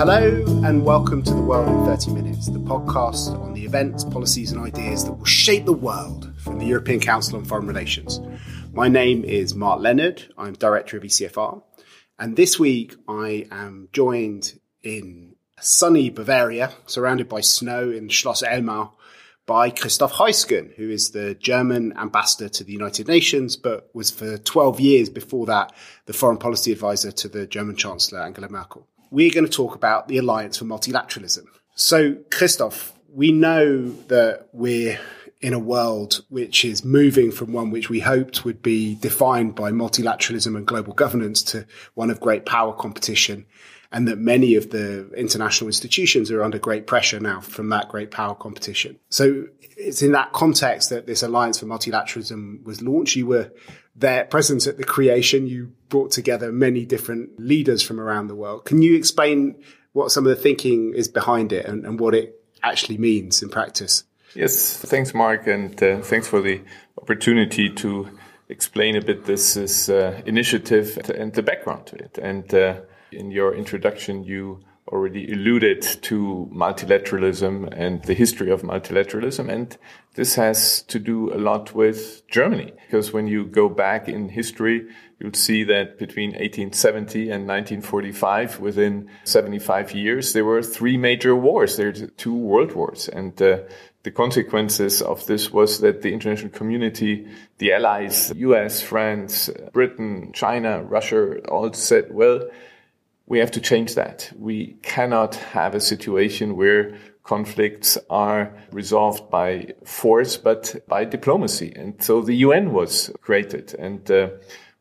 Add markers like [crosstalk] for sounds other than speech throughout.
Hello, and welcome to The World in 30 Minutes, the podcast on the events, policies, and ideas that will shape the world from the European Council on Foreign Relations. My name is Mark Leonard. I'm Director of ECFR. And this week I am joined in sunny Bavaria, surrounded by snow in Schloss Elmau, by Christoph Heusgen, who is the German ambassador to the United Nations, but was for 12 years before that the foreign policy advisor to the German Chancellor Angela Merkel we're going to talk about the Alliance for Multilateralism. So, Christoph, we know that we're in a world which is moving from one which we hoped would be defined by multilateralism and global governance to one of great power competition. And that many of the international institutions are under great pressure now from that great power competition. So it's in that context that this Alliance for Multilateralism was launched. You were their presence at the creation, you brought together many different leaders from around the world. Can you explain what some of the thinking is behind it and, and what it actually means in practice? Yes, thanks, Mark, and uh, thanks for the opportunity to explain a bit this, this uh, initiative and the background to it. And uh, in your introduction, you already alluded to multilateralism and the history of multilateralism. And this has to do a lot with Germany, because when you go back in history, you'll see that between 1870 and 1945, within 75 years, there were three major wars. There's two world wars. And uh, the consequences of this was that the international community, the allies, US, France, Britain, China, Russia, all said, well, we have to change that. We cannot have a situation where conflicts are resolved by force, but by diplomacy. And so the UN was created. And uh,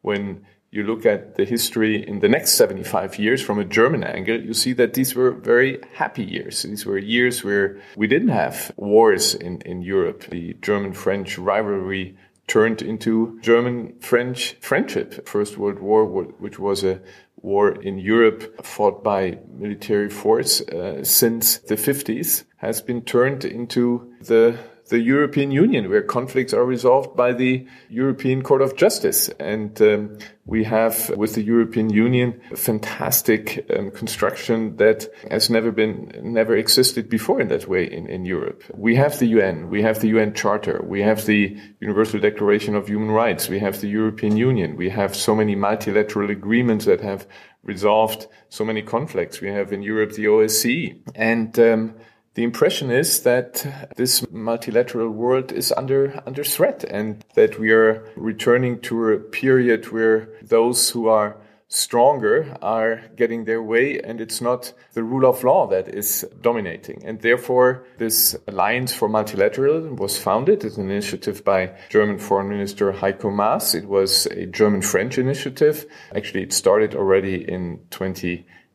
when you look at the history in the next 75 years from a German angle, you see that these were very happy years. These were years where we didn't have wars in, in Europe. The German-French rivalry turned into German-French friendship. First World War, which was a war in Europe fought by military force uh, since the 50s has been turned into the the European Union, where conflicts are resolved by the European Court of Justice. And um, we have, with the European Union, a fantastic um, construction that has never been, never existed before in that way in, in Europe. We have the UN, we have the UN Charter, we have the Universal Declaration of Human Rights, we have the European Union, we have so many multilateral agreements that have resolved so many conflicts. We have in Europe the OSCE. And um, the impression is that this multilateral world is under under threat and that we are returning to a period where those who are stronger are getting their way and it's not the rule of law that is dominating. And therefore, this Alliance for Multilateralism was founded. It's an initiative by German Foreign Minister Heiko Maas. It was a German-French initiative. Actually, it started already in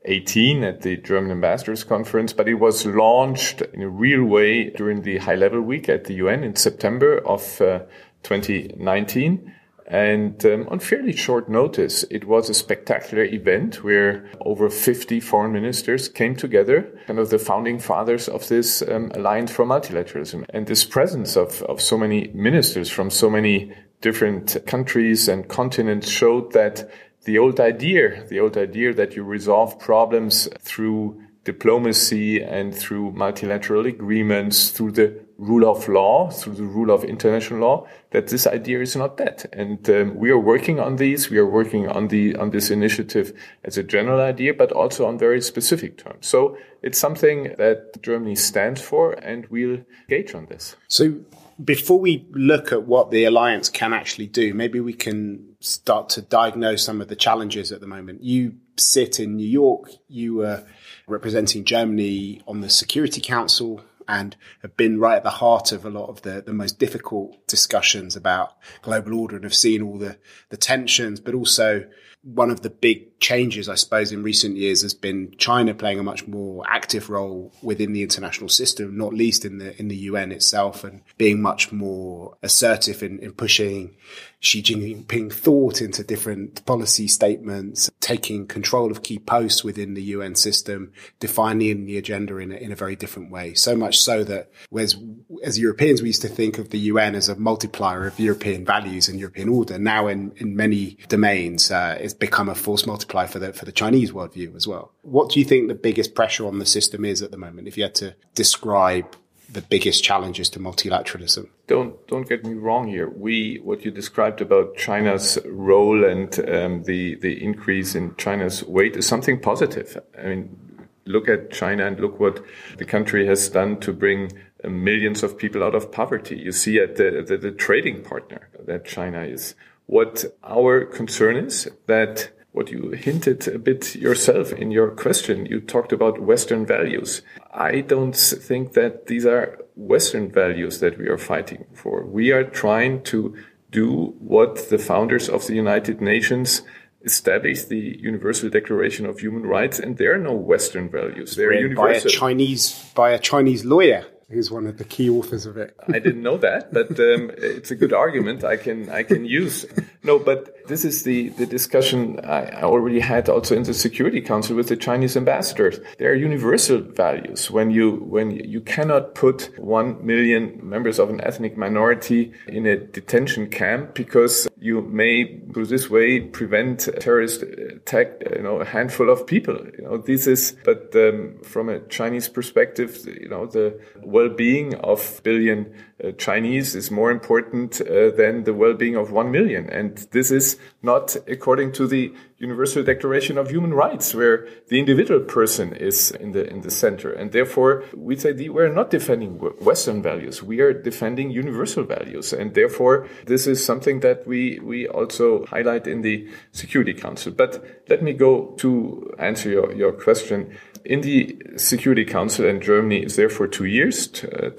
2018 at the German Ambassadors Conference, but it was launched in a real way during the high level week at the UN in September of uh, 2019. And um, on fairly short notice, it was a spectacular event where over 50 foreign ministers came together, kind of the founding fathers of this um, alliance for multilateralism. And this presence of, of so many ministers from so many different countries and continents showed that the old idea, the old idea that you resolve problems through diplomacy and through multilateral agreements, through the rule of law, through the rule of international law, that this idea is not dead. And um, we are working on these. We are working on the on this initiative as a general idea, but also on very specific terms. So it's something that Germany stands for, and we'll engage on this. So before we look at what the alliance can actually do, maybe we can start to diagnose some of the challenges at the moment. You sit in New York. You were representing Germany on the Security Council and have been right at the heart of a lot of the, the most difficult discussions about global order and have seen all the, the tensions, but also one of the big changes, I suppose, in recent years has been China playing a much more active role within the international system, not least in the in the UN itself, and being much more assertive in, in pushing Xi Jinping thought into different policy statements, taking control of key posts within the UN system, defining the agenda in a, in a very different way. So much so that whereas as Europeans, we used to think of the UN as a multiplier of European values and European order. Now in, in many domains, uh, become a force multiplier for the for the Chinese worldview as well. What do you think the biggest pressure on the system is at the moment? If you had to describe the biggest challenges to multilateralism. Don't don't get me wrong here. We what you described about China's role and um, the the increase in China's weight is something positive. I mean, look at China and look what the country has done to bring uh, millions of people out of poverty. You see at the, the, the trading partner that China is. What our concern is that what you hinted a bit yourself in your question. You talked about Western values. I don't think that these are Western values that we are fighting for. We are trying to do what the founders of the United Nations established the Universal Declaration of Human Rights, and there are no Western values. They're universal. By a Chinese, by a Chinese lawyer who's one of the key authors of it. I didn't know that, but um, it's a good argument I can I can use. No, but this is the the discussion I already had also in the Security Council with the Chinese ambassadors. There are universal values when you when you cannot put one million members of an ethnic minority in a detention camp because you may through this way prevent terrorist attack. You know, a handful of people. You know, this is but um, from a Chinese perspective, you know the well-being of billion uh, Chinese is more important uh, than the well-being of one million. And this is not according to the Universal Declaration of Human Rights, where the individual person is in the in the center. And therefore, we say we're not defending Western values; we are defending universal values. And therefore, this is something that we we also highlight in the Security Council. But let me go to answer your, your question. In the Security Council, and Germany is there for two years, uh,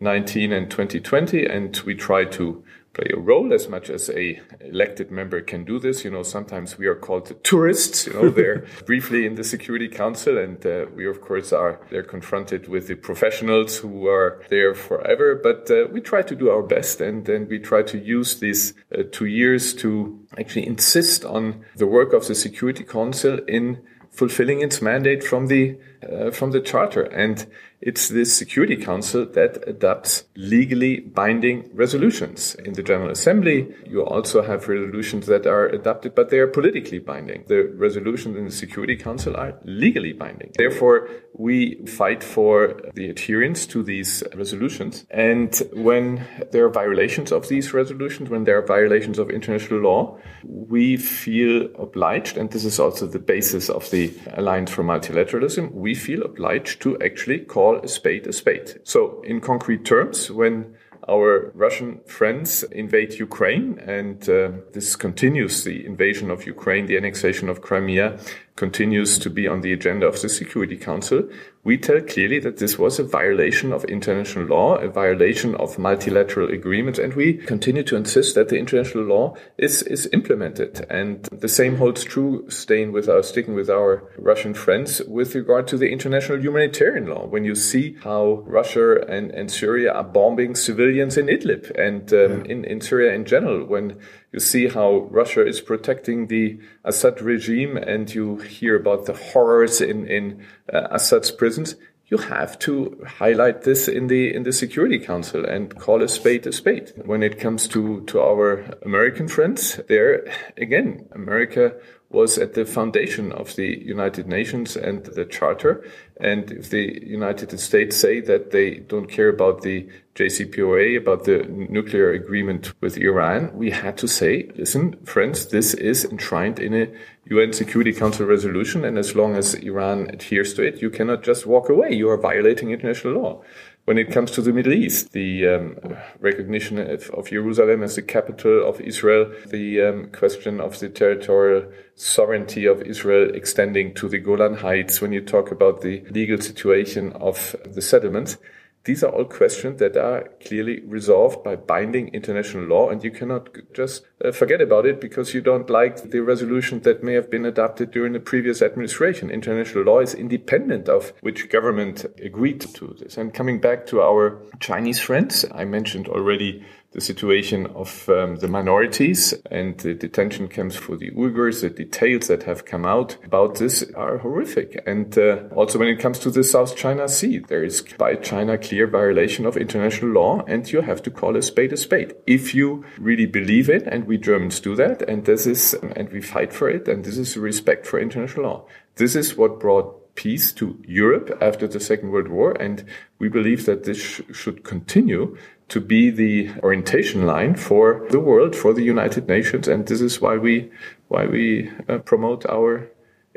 2019 and 2020, and we try to play a role as much as a elected member can do this. You know, sometimes we are called the tourists. You know, they're [laughs] briefly in the Security Council, and uh, we of course are they're confronted with the professionals who are there forever. But uh, we try to do our best, and then we try to use these uh, two years to actually insist on the work of the Security Council in fulfilling its mandate from the uh, from the charter and it's this security council that adopts legally binding resolutions in the general assembly. You also have resolutions that are adopted but they are politically binding. The resolutions in the security council are legally binding. Therefore we fight for the adherence to these resolutions. And when there are violations of these resolutions when there are violations of international law we feel obliged and this is also the basis of the the Alliance for Multilateralism, we feel obliged to actually call a spade a spade. So, in concrete terms, when our Russian friends invade Ukraine, and uh, this continues the invasion of Ukraine, the annexation of Crimea continues to be on the agenda of the Security Council. We tell clearly that this was a violation of international law, a violation of multilateral agreements, and we continue to insist that the international law is, is implemented. And the same holds true, staying with our, sticking with our Russian friends with regard to the international humanitarian law. When you see how Russia and, and Syria are bombing civilians in Idlib and um, yeah. in, in Syria in general, when you see how Russia is protecting the Assad regime and you hear about the horrors in, in uh, Assad's prisons, you have to highlight this in the in the Security Council and call a spade a spade. When it comes to to our American friends, there again, America was at the foundation of the United Nations and the Charter. And if the United States say that they don't care about the JCPOA, about the nuclear agreement with Iran, we had to say, listen, friends, this is enshrined in a UN Security Council resolution. And as long as Iran adheres to it, you cannot just walk away. You are violating international law when it comes to the Middle East, the um, recognition of, of, Jerusalem as the capital of Israel, the um, question of the territorial sovereignty of Israel extending to the Golan Heights, when you talk about the legal situation of the settlements, these are all questions that are clearly resolved by binding international law, and you cannot just uh, forget about it because you don't like the resolution that may have been adopted during the previous administration. International law is independent of which government agreed to this. And coming back to our Chinese friends, I mentioned already the situation of um, the minorities and the detention camps for the Uyghurs. The details that have come out about this are horrific. And uh, also when it comes to the South China Sea, there is by China clear violation of international law and you have to call a spade a spade. If you really believe it, and we Germans do that, and this is, and we fight for it, and this is respect for international law. This is what brought peace to Europe after the Second World War, and we believe that this sh should continue to be the orientation line for the world, for the United Nations, and this is why we why we uh, promote our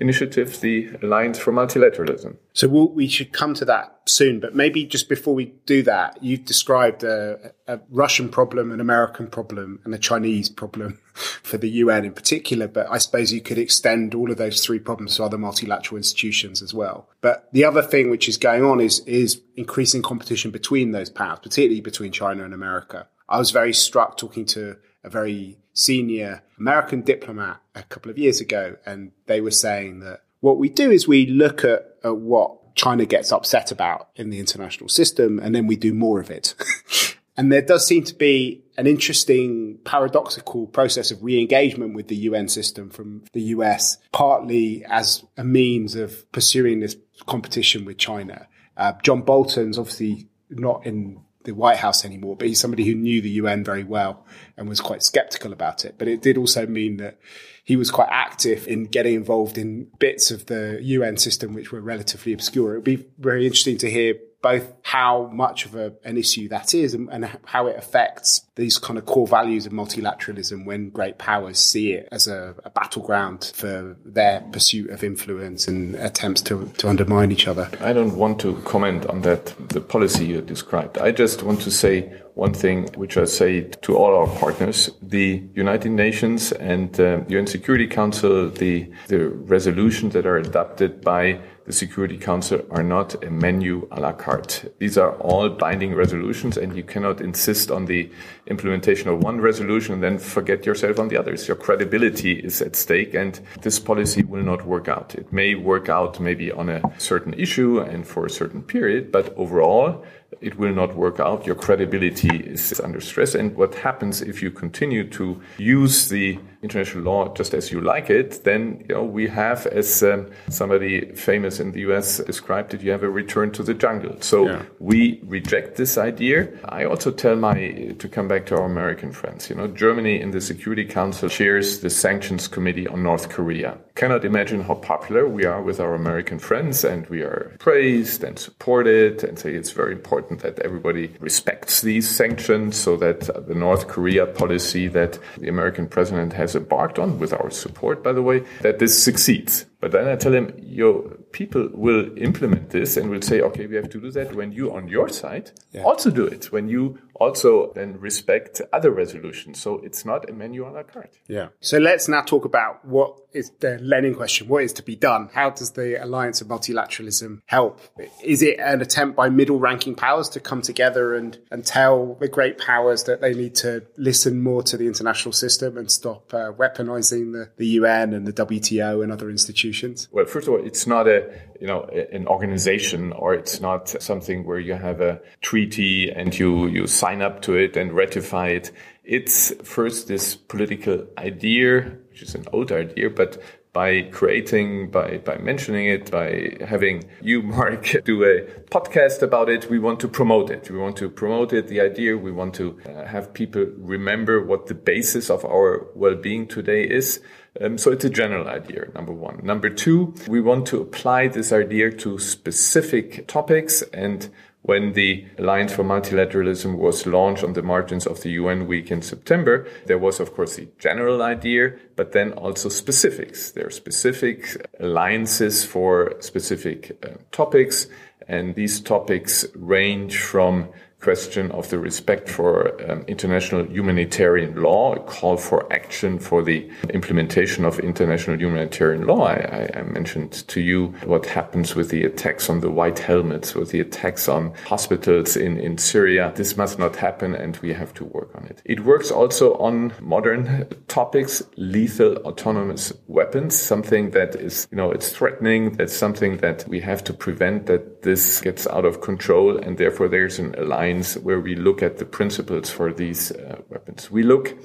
initiative, the Alliance for Multilateralism. So we'll, we should come to that soon, but maybe just before we do that, you've described a, a, Russian problem, an American problem, and a Chinese problem [laughs] for the UN in particular. But I suppose you could extend all of those three problems to other multilateral institutions as well. But the other thing which is going on is is increasing competition between those powers, particularly between China and America. I was very struck talking to a very senior American diplomat a couple of years ago, and they were saying that what we do is we look at, at what China gets upset about in the international system, and then we do more of it. [laughs] and there does seem to be an interesting paradoxical process of re-engagement with the UN system from the US, partly as a means of pursuing this competition with China. Uh, John Bolton's obviously not in the White House anymore, but he's somebody who knew the UN very well and was quite skeptical about it. But it did also mean that he was quite active in getting involved in bits of the UN system which were relatively obscure. It would be very interesting to hear both how much of a, an issue that is and, and, how it affects these kind of core values of multilateralism when great powers see it as a, a battleground for their pursuit of influence and attempts to, to undermine each other. I don't want to comment on that, the policy you described. I just want to say one thing which I say to all our partners, the United Nations and uh, UN Security Council, the, the resolutions that are adopted by the Security Council are not a menu a la carte. These are all binding resolutions and you cannot insist on the implementation of one resolution and then forget yourself on the others. Your credibility is at stake and this policy will not work out. It may work out maybe on a certain issue and for a certain period, but overall, it will not work out. Your credibility is under stress. And what happens if you continue to use the international law just as you like it, then you know we have, as um, somebody famous in the U.S. described it, you have a return to the jungle. So yeah. we reject this idea. I also tell my to come back to our American friends. You know, Germany in the Security Council chairs the Sanctions Committee on North Korea. Cannot imagine how popular we are with our American friends, and we are praised and supported, and say it's very important that everybody respects these sanctions, so that the North Korea policy that the American president has embarked on, with our support, by the way, that this succeeds. But then I tell them, your people will implement this and will say, okay, we have to do that when you on your side yeah. also do it, when you also then respect other resolutions. So it's not a menu on a card. Yeah. So let's now talk about what is the Lenin question. What is to be done? How does the Alliance of Multilateralism help? Is it an attempt by middle ranking powers to come together and, and tell the great powers that they need to listen more to the international system and stop uh, weaponizing the, the UN and the WTO and other institutions? Institutions? Well, first of all, it's not a you know an organization or it's not something where you have a treaty and you you sign up to it and ratify it. It's first this political idea, which is an old idea, but by creating, by, by mentioning it, by having you, Mark, [laughs] do a podcast about it. We want to promote it. We want to promote it, the idea. We want to uh, have people remember what the basis of our well-being today is. Um, so it's a general idea, number one. Number two, we want to apply this idea to specific topics and when the Alliance for Multilateralism was launched on the margins of the UN week in September, there was, of course, the general idea, but then also specifics. There are specific alliances for specific uh, topics, and these topics range from question of the respect for um, international humanitarian law, a call for action for the implementation of international humanitarian law. I, I, mentioned to you what happens with the attacks on the white helmets, with the attacks on hospitals in, in Syria. This must not happen and we have to work on it. It works also on modern topics, lethal autonomous weapons, something that is, you know, it's threatening. That's something that we have to prevent that this gets out of control and therefore there's an alliance where we look at the principles for these uh, weapons. We look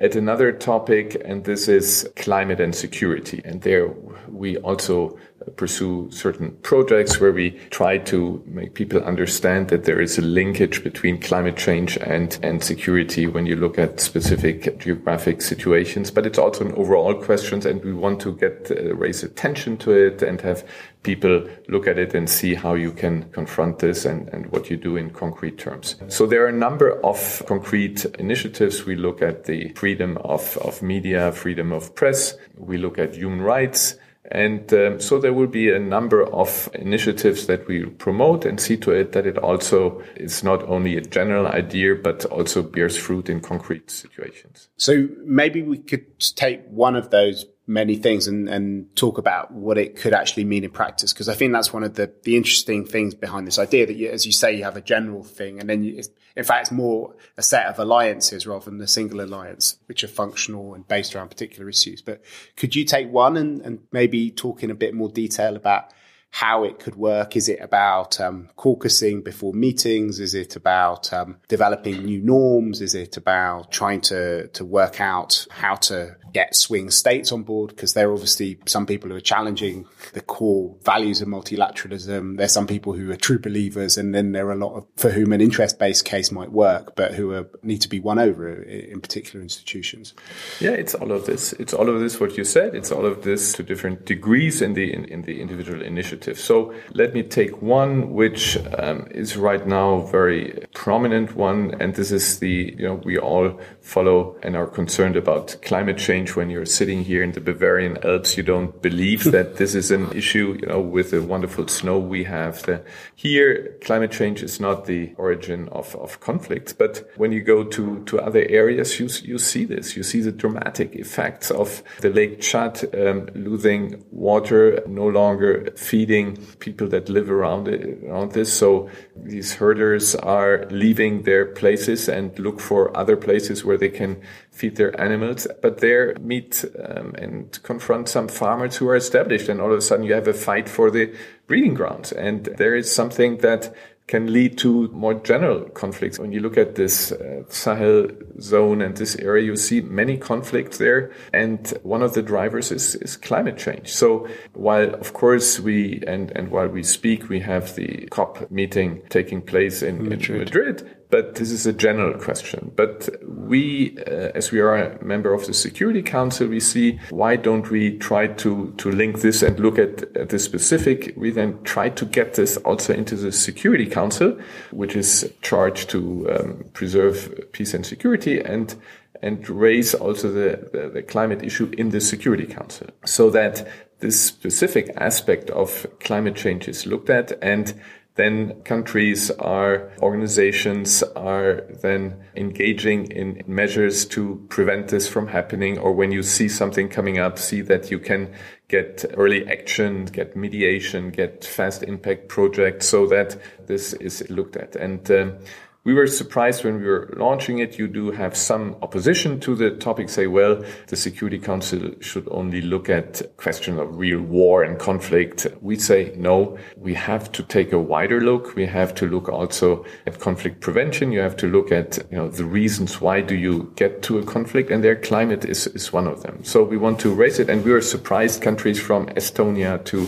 at another topic, and this is climate and security. And there we also pursue certain projects where we try to make people understand that there is a linkage between climate change and, and security when you look at specific geographic situations. But it's also an overall question, and we want to get uh, raise attention to it and have people look at it and see how you can confront this and, and what you do in concrete terms. So there are a number of concrete initiatives. We look at the freedom of, of media, freedom of press. We look at human rights. And um, so there will be a number of initiatives that we promote and see to it that it also is not only a general idea, but also bears fruit in concrete situations. So maybe we could take one of those many things and, and talk about what it could actually mean in practice. Because I think that's one of the, the interesting things behind this idea that, you, as you say, you have a general thing, and then you, in fact, it's more a set of alliances rather than a single alliance, which are functional and based around particular issues. But could you take one and, and maybe talk in a bit more detail about how it could work. Is it about um, caucusing before meetings? Is it about um, developing new norms? Is it about trying to to work out how to get swing states on board? Because there are obviously some people who are challenging the core values of multilateralism. There's some people who are true believers, and then there are a lot of for whom an interest based case might work, but who are, need to be won over in particular institutions. Yeah, it's all of this. It's all of this. What you said. It's all of this to different degrees in the in, in the individual initiative initiative. So let me take one which um, is right now very prominent one, and this is the you know we all follow and are concerned about climate change. When you're sitting here in the Bavarian Alps, you don't believe that this is an issue. You know, with the wonderful snow we have the, here, climate change is not the origin of of conflicts, but when you go to to other areas, you you see this. You see the dramatic effects of the Lake Chad um, losing water, no longer feeding people that live around it, around this. So these herders are leaving their places and look for other places where they can feed their animals. But there meet um, and confront some farmers who are established, and all of a sudden you have a fight for the breeding grounds. And there is something that can lead to more general conflicts. When you look at this uh, Sahel zone and this area, you see many conflicts there. And one of the drivers is, is climate change. So while, of course, we, and, and while we speak, we have the COP meeting taking place in Madrid, in Madrid but this is a general question. But we, uh, as we are a member of the Security Council, we see why don't we try to, to link this and look at, at the specific? We then try to get this also into the Security Council, which is charged to um, preserve peace and security and and raise also the, the, the climate issue in the Security Council so that this specific aspect of climate change is looked at and then countries are organizations are then engaging in measures to prevent this from happening or when you see something coming up see that you can get early action get mediation get fast impact projects so that this is looked at. And um, we were surprised when we were launching it. You do have some opposition to the topic, say, well, the Security Council should only look at questions of real war and conflict. We say, no, we have to take a wider look. We have to look also at conflict prevention. You have to look at, you know, the reasons why do you get to a conflict and their climate is, is one of them. So we want to raise it. And we were surprised countries from Estonia to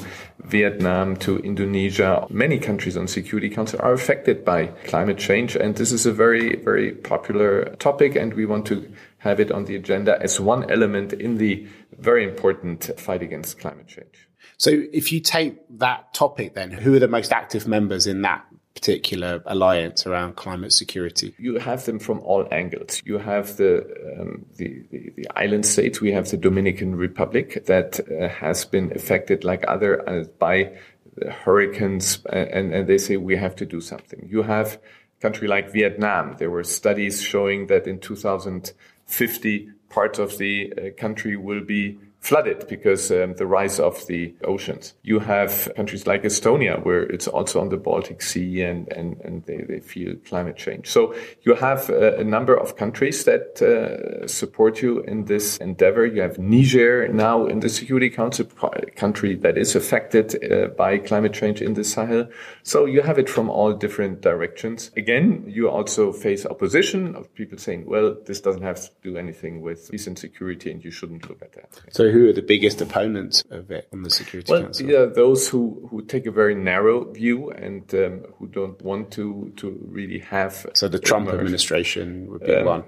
Vietnam to Indonesia, many countries on Security Council are affected by climate change. And this is a very, very popular topic. And we want to have it on the agenda as one element in the very important fight against climate change. So if you take that topic, then who are the most active members in that particular alliance around climate security? You have them from all angles. You have the um, the, the, the, island states. We have the Dominican Republic that uh, has been affected like other uh, by hurricanes, and, and they say we have to do something. You have country like Vietnam. There were studies showing that in 2050 parts of the uh, country will be flooded because um, the rise of the oceans. You have countries like Estonia where it's also on the Baltic Sea and, and, and they, they feel climate change. So you have a, a number of countries that uh, support you in this endeavor. You have Niger now in the Security Council, country that is affected uh, by climate change in the Sahel. So you have it from all different directions. Again, you also face opposition of people saying, well, this doesn't have to do anything with peace and security and you shouldn't look at that. So who are the biggest opponents of it on the Security well, Council? Yeah, those who, who take a very narrow view and um, who don't want to to really have. So the Trump administration would be um, one.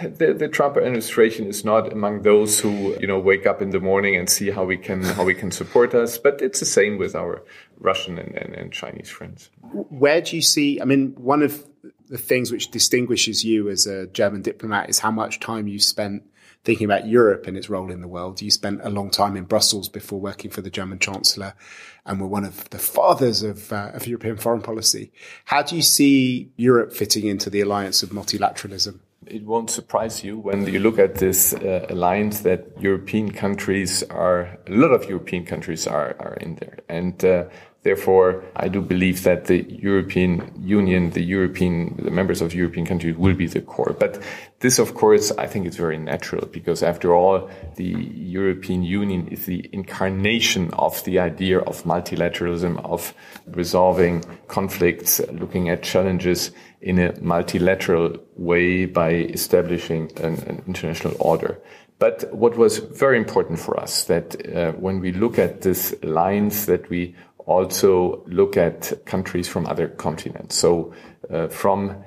The, the Trump administration is not among those who you know wake up in the morning and see how we can how we can support us, but it's the same with our Russian and, and, and Chinese friends. Where do you see? I mean, one of the things which distinguishes you as a German diplomat is how much time you spent thinking about Europe and its role in the world. You spent a long time in Brussels before working for the German Chancellor and were one of the fathers of, uh, of European foreign policy. How do you see Europe fitting into the alliance of multilateralism? It won't surprise you when you look at this uh, alliance that European countries are, a lot of European countries are, are in there. And uh, Therefore, I do believe that the European Union, the European, the members of European countries will be the core. But this, of course, I think it's very natural because after all, the European Union is the incarnation of the idea of multilateralism, of resolving conflicts, looking at challenges in a multilateral way by establishing an, an international order. But what was very important for us that uh, when we look at this lines that we also look at countries from other continents. So uh, from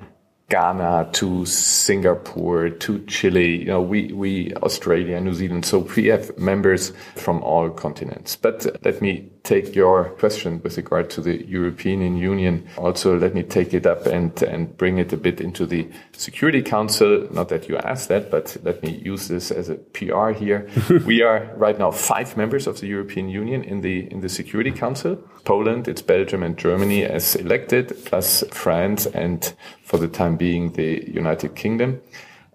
Ghana to Singapore to Chile, you know, we, we, Australia, New Zealand. So we have members from all continents. But let me take your question with regard to the European Union. Also, let me take it up and, and bring it a bit into the Security Council. Not that you asked that, but let me use this as a PR here. [laughs] we are right now five members of the European Union in the, in the Security Council. Poland, it's Belgium and Germany as elected, plus France and for the time being the United Kingdom.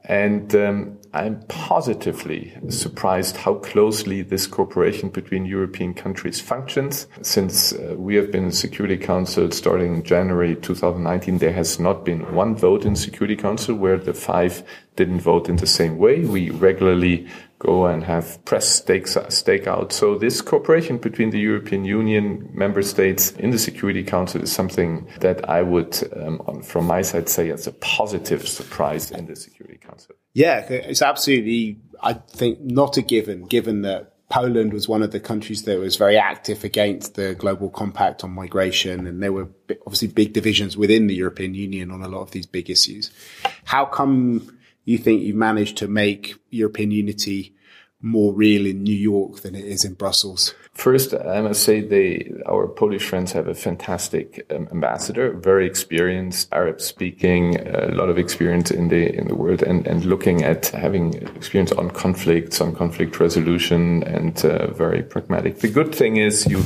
And um, I'm positively surprised how closely this cooperation between European countries functions. Since uh, we have been in Security Council starting January 2019, there has not been one vote in Security Council where the five didn't vote in the same way. We regularly go and have press stake stakeout. So this cooperation between the European Union member states in the Security Council is something that I would, um, from my side, say as a positive surprise in the Security Council. Yeah, it's absolutely, I think, not a given, given that Poland was one of the countries that was very active against the global compact on migration. And there were obviously big divisions within the European Union on a lot of these big issues. How come you think you've managed to make European unity more real in New York than it is in Brussels? First, I must say they, our Polish friends have a fantastic um, ambassador, very experienced, Arab speaking, a lot of experience in the in the world, and and looking at having experience on conflicts, on conflict resolution, and uh, very pragmatic. The good thing is you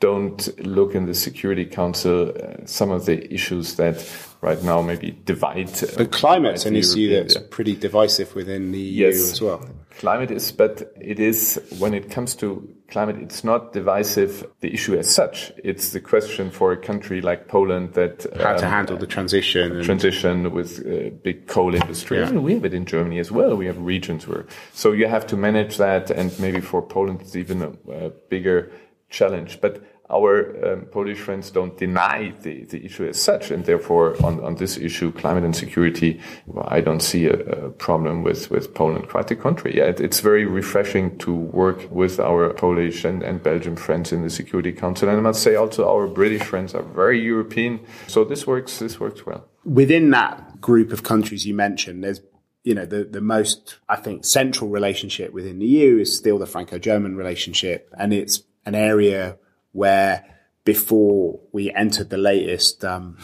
don't look in the Security Council uh, some of the issues that right now maybe divide. Uh, but climate's an issue that's yeah. pretty divisive within the EU as well. Climate is, but it is when it comes to climate, it's not divisive. The issue as such, it's the question for a country like Poland that how um, to handle the transition, transition with uh, big coal industry. Yeah. we have it in Germany as well. We have regions where so you have to manage that, and maybe for Poland it's even a, a bigger challenge. But our um, Polish friends don't deny the, the issue as such, and therefore on, on this issue, climate and security, well, I don't see a, a, problem with, with Poland. Quite the contrary. Yeah, it, it's very refreshing to work with our Polish and, and Belgian friends in the Security Council, and I must say also our British friends are very European. So this works. This works well. Within that group of countries you mentioned, there's you know, the, the most, I think, central relationship within the EU is still the Franco-German relationship. And it's an area where before we entered the latest um,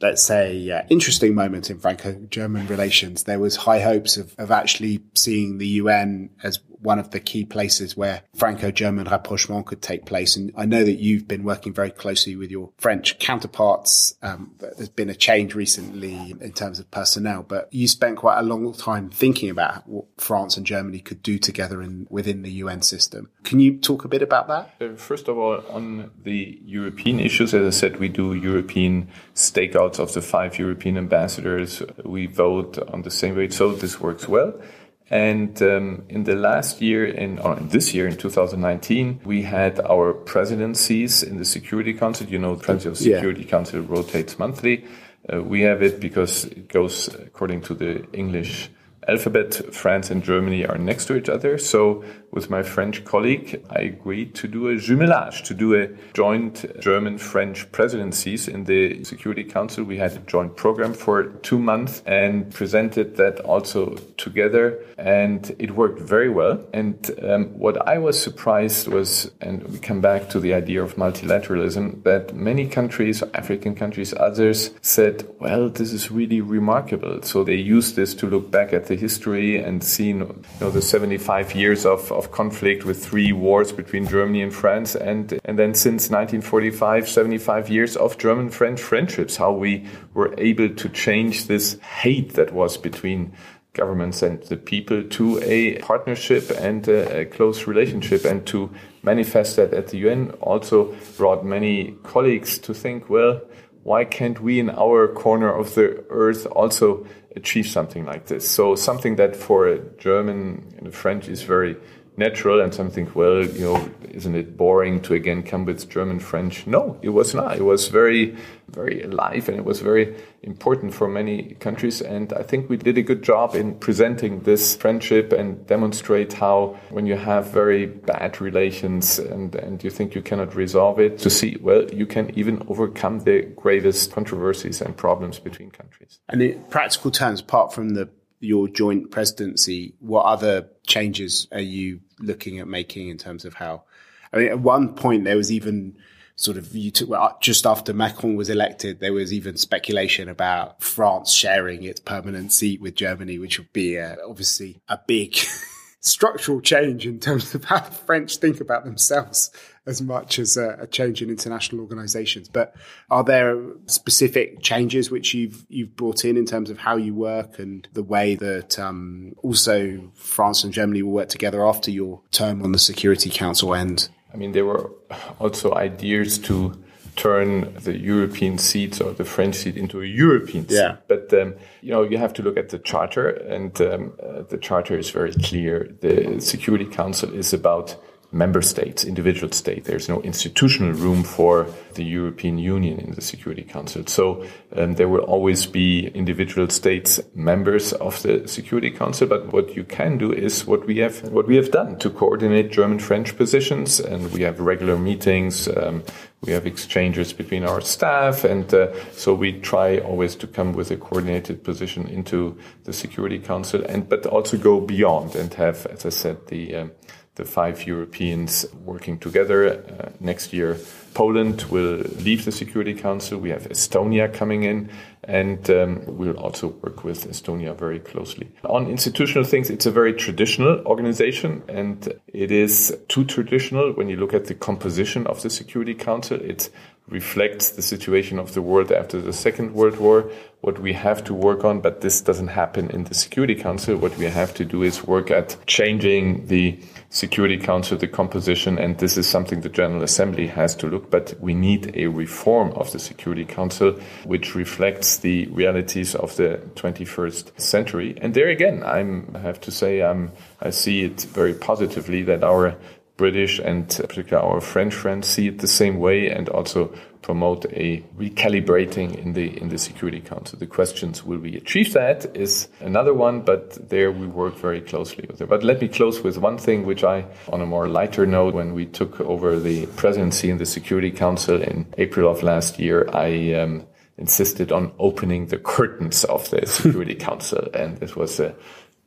let's say, uh, interesting moment in Franco-German relations. There was high hopes of, of actually seeing the UN as one of the key places where Franco-German rapprochement could take place. And I know that you've been working very closely with your French counterparts. Um, there's been a change recently in terms of personnel, but you spent quite a long time thinking about what France and Germany could do together in, within the UN system. Can you talk a bit about that? Uh, first of all, on the European issues, as I said, we do European stakeouts of the five European ambassadors. We vote on the same way, so this works well. And um, in the last year, in, or in this year, in 2019, we had our presidencies in the Security Council. You know, the Presidency of Security yeah. Council rotates monthly. Uh, we have it because it goes according to the English alphabet. France and Germany are next to each other. So with my French colleague, I agreed to do a jumelage, to do a joint German-French presidencies in the Security Council. We had a joint program for two months and presented that also together, and it worked very well. And um, what I was surprised was, and we come back to the idea of multilateralism, that many countries, African countries, others said, well, this is really remarkable. So they used this to look back at the history and see you know, the 75 years of of conflict with three wars between Germany and France, and and then since 1945, 75 years of German-French friendships. How we were able to change this hate that was between governments and the people to a partnership and a, a, close relationship and to manifest that at the UN also brought many colleagues to think, well, why can't we in our corner of the earth also achieve something like this? So something that for a German and a French is very natural and some think, well, you know, isn't it boring to again come with German, French? No, it was not. It was very, very alive and it was very important for many countries. And I think we did a good job in presenting this friendship and demonstrate how when you have very bad relations and, and you think you cannot resolve it, to see, well, you can even overcome the gravest controversies and problems between countries. And in practical terms, apart from the your joint presidency, what other changes are you looking at making in terms of how? I mean, at one point there was even sort of you took well, just after Macron was elected, there was even speculation about France sharing its permanent seat with Germany, which would be uh, obviously a big [laughs] structural change in terms of how the French think about themselves as much as a, a, change in international organizations. But are there specific changes which you've you've brought in in terms of how you work and the way that um, also France and Germany will work together after your term on the Security Council ends? I mean, there were also ideas to turn the European seats or the French seat into a European seat. Yeah. But um, you know, you have to look at the charter, and um, uh, the charter is very clear. The Security Council is about member states, individual states. There's no institutional room for the European Union in the Security Council. So um, there will always be individual states members of the Security Council. But what you can do is what we have what we have done to coordinate German-French positions, and we have regular meetings. Um, we have exchanges between our staff, and uh, so we try always to come with a coordinated position into the Security Council, and but also go beyond and have, as I said, the um, the five Europeans working together. Uh, next year, Poland will leave the Security Council. We have Estonia coming in, and um, we'll also work with Estonia very closely. On institutional things, it's a very traditional organization, and it is too traditional when you look at the composition of the Security Council. It reflects the situation of the world after the Second World War, what we have to work on, but this doesn't happen in the Security Council. What we have to do is work at changing the Security Council, the composition, and this is something the General Assembly has to look, but we need a reform of the Security Council which reflects the realities of the 21st century. And there again, I'm, I have to say, I'm, I see it very positively that our British and particularly our French friends see it the same way and also promote a recalibrating in the in the Security Council. The questions will we achieve that is another one, but there we work very closely with it. But let me close with one thing which I, on a more lighter note, when we took over the presidency in the Security Council in April of last year, I um, insisted on opening the curtains of the Security [laughs] Council, and this was a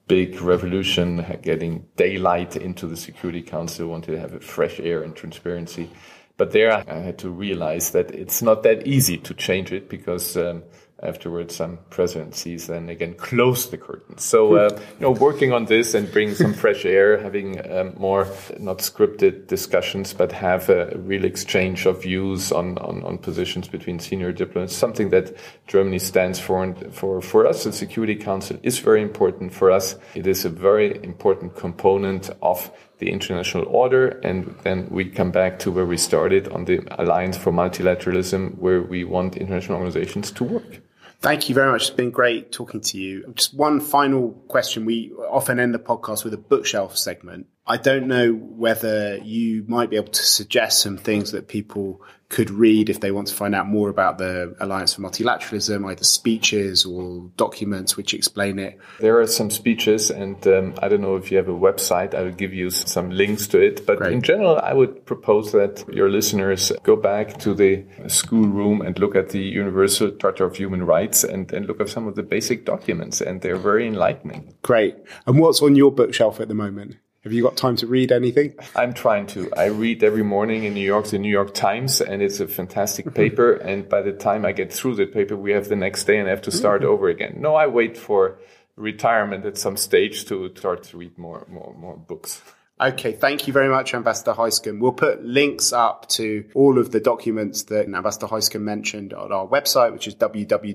big revolution, getting daylight into the Security Council, wanted to have a fresh air and transparency. But there I had to realize that it's not that easy to change it because um, afterwards some presidencies then again close the curtains. So, uh, you know, working on this and bring some fresh air, having um, more not scripted discussions, but have a real exchange of views on, on, on positions between senior diplomats, something that Germany stands for. And for, for us, the Security Council is very important for us. It is a very important component of the international order. And then we come back to where we started on the Alliance for Multilateralism, where we want international organizations to work. Thank you very much. It's been great talking to you. Just one final question. We often end the podcast with a bookshelf segment. I don't know whether you might be able to suggest some things that people could read if they want to find out more about the Alliance for Multilateralism, either speeches or documents which explain it. There are some speeches, and um, I don't know if you have a website. I will give you some links to it. But Great. in general, I would propose that your listeners go back to the schoolroom and look at the Universal Charter of Human Rights and, and look at some of the basic documents, and they're very enlightening. Great. And what's on your bookshelf at the moment? Have you got time to read anything? I'm trying to. I read every morning in New York the New York Times, and it's a fantastic [laughs] paper. and by the time I get through the paper, we have the next day and I have to start mm-hmm. over again. No, I wait for retirement at some stage to start to read more, more, more books. Okay, thank you very much, Ambassador Heusgen. We'll put links up to all of the documents that Ambassador Heusgen mentioned on our website, which is www.ecfr.eu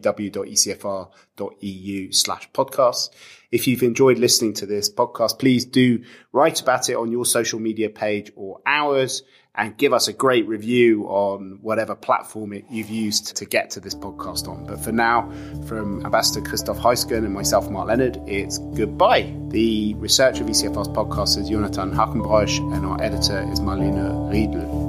slash podcast. If you've enjoyed listening to this podcast, please do write about it on your social media page or ours and give us a great review on whatever platform it, you've used to get to this podcast on. But for now, from Ambassador Christoph Heusgen and myself, Mark Leonard, it's goodbye. The researcher of ECFR's podcast is Jonathan Hackenbroich and our editor is Marlene Riedel.